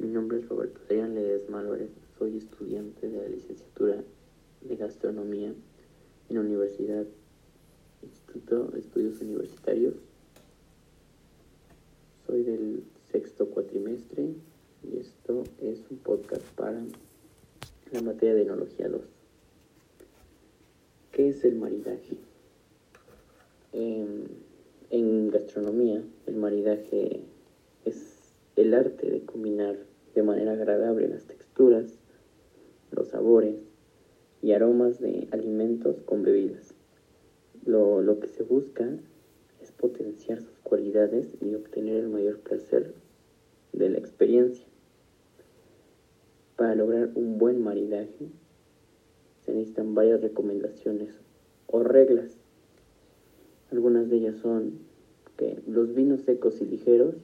Mi nombre es Roberto Adrián Ledesma Álvarez, soy estudiante de la licenciatura de Gastronomía en la Universidad Instituto de Estudios Universitarios. Soy del sexto cuatrimestre y esto es un podcast para la materia de Enología 2. ¿Qué es el maridaje? En, en gastronomía, el maridaje es el arte de combinar de manera agradable las texturas, los sabores y aromas de alimentos con bebidas. Lo, lo que se busca es potenciar sus cualidades y obtener el mayor placer de la experiencia. Para lograr un buen maridaje se necesitan varias recomendaciones o reglas. Algunas de ellas son que los vinos secos y ligeros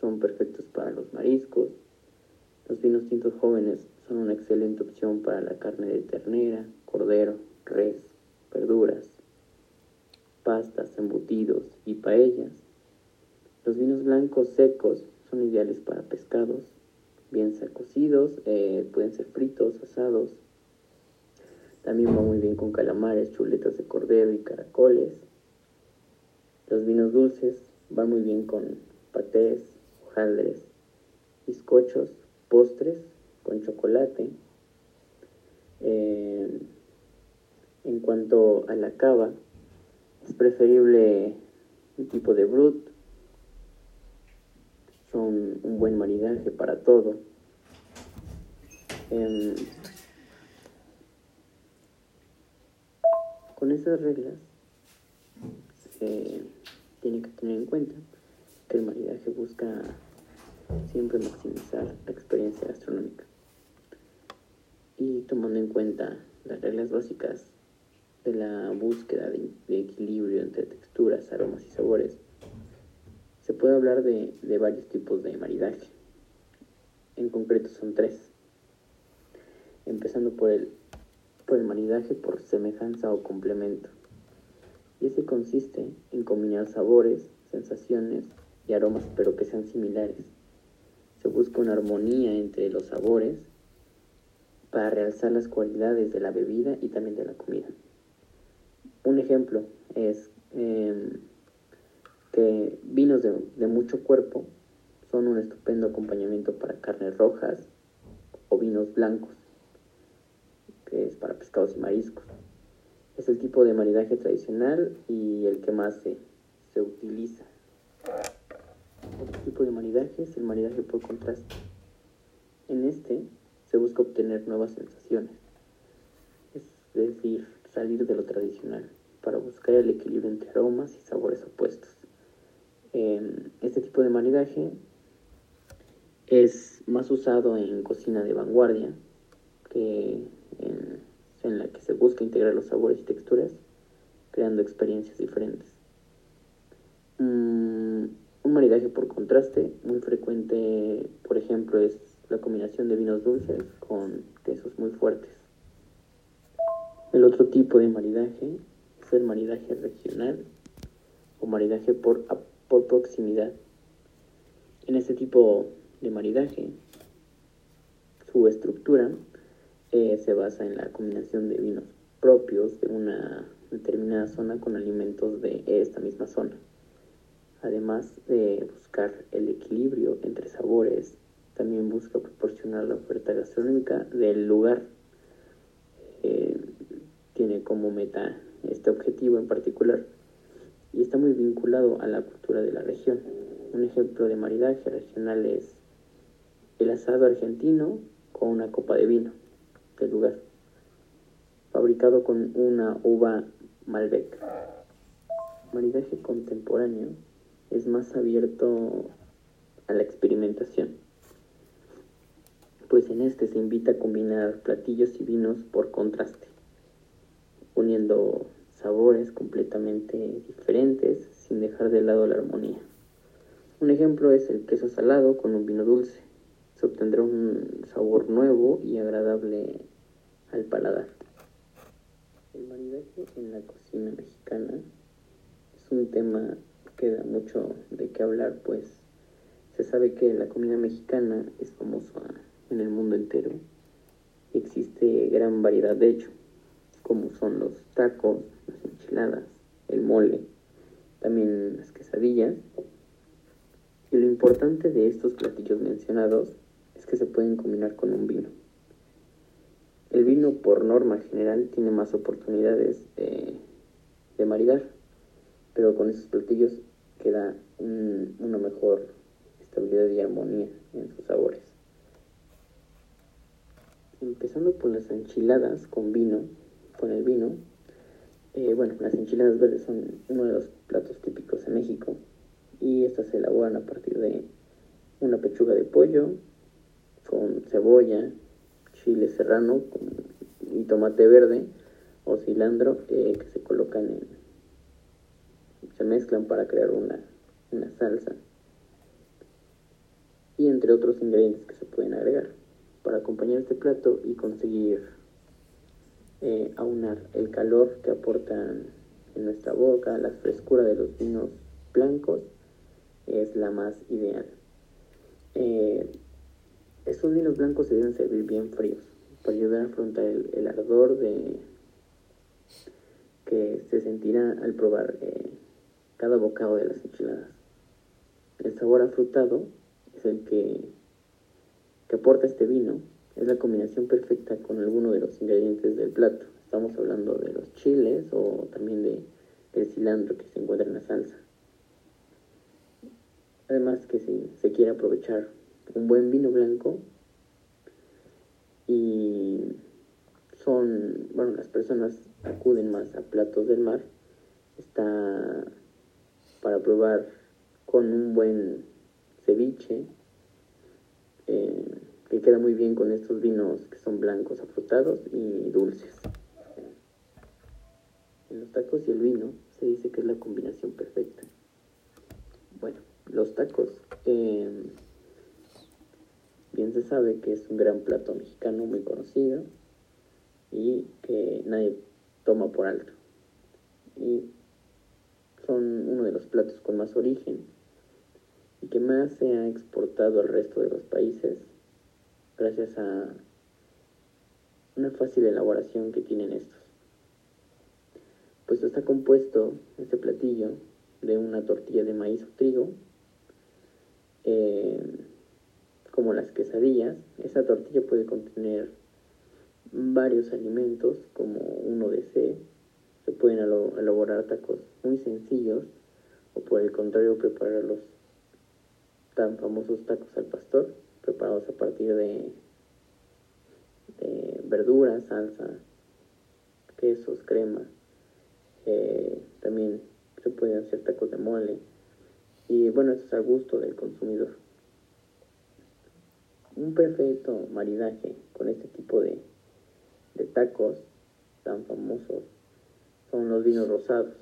son perfectos para los mariscos. Los vinos tintos jóvenes son una excelente opción para la carne de ternera, cordero, res, verduras, pastas, embutidos y paellas. Los vinos blancos secos son ideales para pescados, bien cocidos, eh, pueden ser fritos, asados. También va muy bien con calamares, chuletas de cordero y caracoles. Los vinos dulces van muy bien con patés, hojaldres, bizcochos, postres con chocolate. Eh, en cuanto a la cava, es preferible un tipo de brut. Son un buen maridaje para todo. Eh, con esas reglas tiene que tener en cuenta que el maridaje busca siempre maximizar la experiencia gastronómica. Y tomando en cuenta las reglas básicas de la búsqueda de, de equilibrio entre texturas, aromas y sabores, se puede hablar de, de varios tipos de maridaje. En concreto son tres. Empezando por el, por el maridaje por semejanza o complemento. Y ese consiste en combinar sabores, sensaciones y aromas, pero que sean similares. Una armonía entre los sabores para realzar las cualidades de la bebida y también de la comida. Un ejemplo es eh, que vinos de, de mucho cuerpo son un estupendo acompañamiento para carnes rojas o vinos blancos, que es para pescados y mariscos. Es el tipo de maridaje tradicional y el que más se, se utiliza. Otro tipo de maridaje es el maridaje por contraste. En este se busca obtener nuevas sensaciones, es decir, salir de lo tradicional para buscar el equilibrio entre aromas y sabores opuestos. Este tipo de maridaje es más usado en cocina de vanguardia, que en, la que se busca integrar los sabores y texturas, creando experiencias diferentes. Mm, un maridaje por contraste muy frecuente, por ejemplo, es la combinación de vinos dulces con quesos muy fuertes. El otro tipo de maridaje es el maridaje regional o maridaje por, por proximidad. En este tipo de maridaje, su estructura eh, se basa en la combinación de vinos propios de una determinada zona con alimentos de esta misma zona además de buscar el equilibrio entre sabores, también busca proporcionar la oferta gastronómica del lugar. Eh, tiene como meta este objetivo en particular y está muy vinculado a la cultura de la región. Un ejemplo de maridaje regional es el asado argentino con una copa de vino del lugar, fabricado con una uva Malbec. Maridaje contemporáneo es más abierto a la experimentación. Pues en este se invita a combinar platillos y vinos por contraste, uniendo sabores completamente diferentes sin dejar de lado la armonía. Un ejemplo es el queso salado con un vino dulce. Se obtendrá un sabor nuevo y agradable al paladar. El maridaje en la cocina mexicana es un tema queda mucho de qué hablar, pues Se sabe que la comida mexicana es famosa en el mundo entero. Existe gran variedad de hecho, como son los tacos, las enchiladas, el mole, también las quesadillas. Y lo importante de estos platillos mencionados es que se pueden combinar con un vino. El vino, por norma general, tiene más oportunidades de maridar, pero con esos platillos queda una mejor estabilidad y armonía en sus sabores. Empezando por las enchiladas con vino, con el vino, eh, bueno, las enchiladas verdes son uno de los platos típicos en México y estas se elaboran a partir de una pechuga de pollo con cebolla, chile serrano y tomate verde o cilantro eh, que se colocan en, se mezclan para crear una, una salsa y entre otros ingredientes que se pueden agregar para acompañar este plato y conseguir eh, aunar el calor que aportan en nuestra boca, la frescura de los vinos blancos es la más ideal. Eh, estos vinos blancos se deben servir bien fríos para ayudar a afrontar el, ardor de que se sentirá al probar eh, cada bocado de las enchiladas. El sabor afrutado es el que, que aporta este vino. Es la combinación perfecta con alguno de los ingredientes del plato. Estamos hablando de los chiles o también de, del cilantro que se encuentra en la salsa. Además que si se quiere aprovechar un buen vino blanco y son, bueno, las personas acuden más a platos del mar, está para probar con un buen ceviche, eh, que queda muy bien con estos vinos que son blancos, afrutados y dulces. En los tacos y el vino se dice que es la combinación perfecta. Bueno, los tacos. Eh, bien se sabe que es un gran plato mexicano muy conocido y que nadie toma por alto. Y son uno de los platos con más origen y que más se ha exportado al resto de los países gracias a una fácil elaboración que tienen estos. Pues está compuesto este platillo de una tortilla de maíz o trigo, eh, como las quesadillas. Esa tortilla puede contener varios alimentos como uno desee se pueden elaborar tacos muy sencillos o por el contrario preparar los tan famosos tacos al pastor preparados a partir de, verduras, salsa, quesos, crema. Eh, también se pueden hacer tacos de mole y bueno, eso es a gusto del consumidor. Un perfecto maridaje con este tipo de, de tacos tan famosos son los vinos rosados,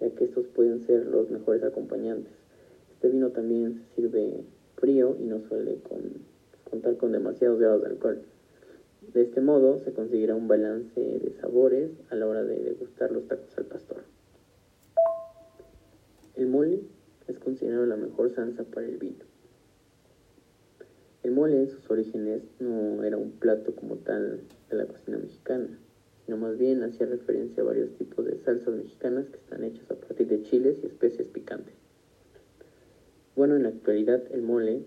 ya que estos pueden ser los mejores acompañantes. Este vino también se sirve frío y no suele contar con demasiados grados de alcohol. De este modo se conseguirá un balance de sabores a la hora de degustar los tacos al pastor. El mole es considerado la mejor salsa para el vino. El mole en sus orígenes no era un plato como tal de la cocina mexicana sino más bien hacía referencia a varios tipos de salsas mexicanas que están hechas a partir de chiles y especies picantes. Bueno, en la actualidad el mole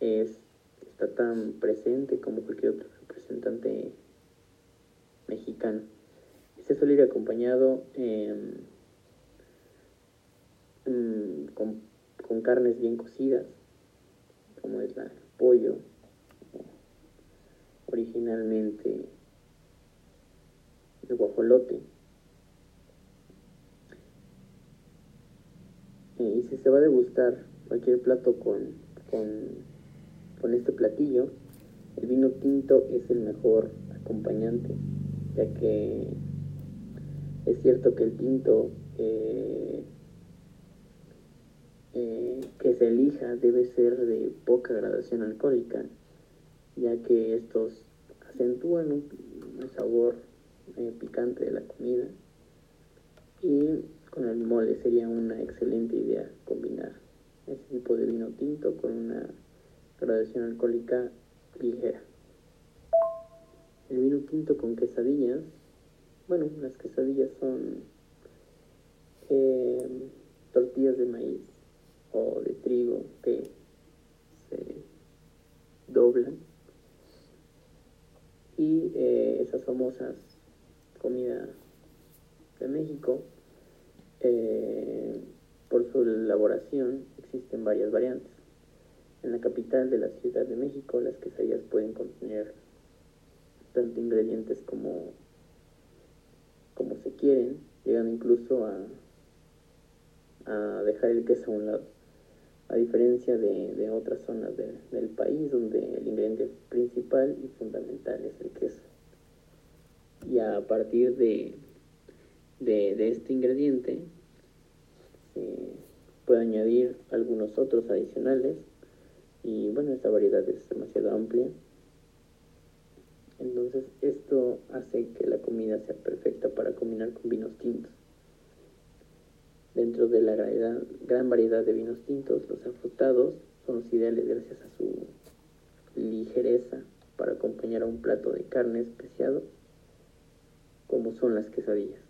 es, está tan presente como cualquier otro representante mexicano. Este suele ir acompañado em, em, con, con, carnes bien cocidas, como es la, pollo, originalmente el guajolote. y si se va a degustar cualquier plato con, con, este platillo, el vino tinto es el mejor acompañante, ya que es cierto que el tinto eh, eh, que se elija debe ser de poca gradación alcohólica, ya que estos acentúan un sabor eh, picante de la comida. Y con el mole sería una excelente idea combinar ese tipo de vino tinto con una graduación alcohólica ligera. El vino tinto con quesadillas, bueno, las quesadillas son eh, tortillas de maíz o de trigo que se doblan y eh, esas famosas comidas de México eh, por su elaboración existen varias variantes en la capital de la Ciudad de México las quesadillas pueden contener tanto ingredientes como como se quieren llegan incluso a a dejar el queso a un lado a diferencia de, otras zonas del país donde el ingrediente principal y fundamental es el queso. Y a partir de, de, este ingrediente se puede añadir algunos otros adicionales y bueno, esta variedad es demasiado amplia. Entonces esto hace que la comida sea perfecta para combinar con vinos tintos. Dentro de la gran variedad de vinos tintos, los afrutados son los ideales gracias a su ligereza para acompañar a un plato de carne especiado, como son las quesadillas.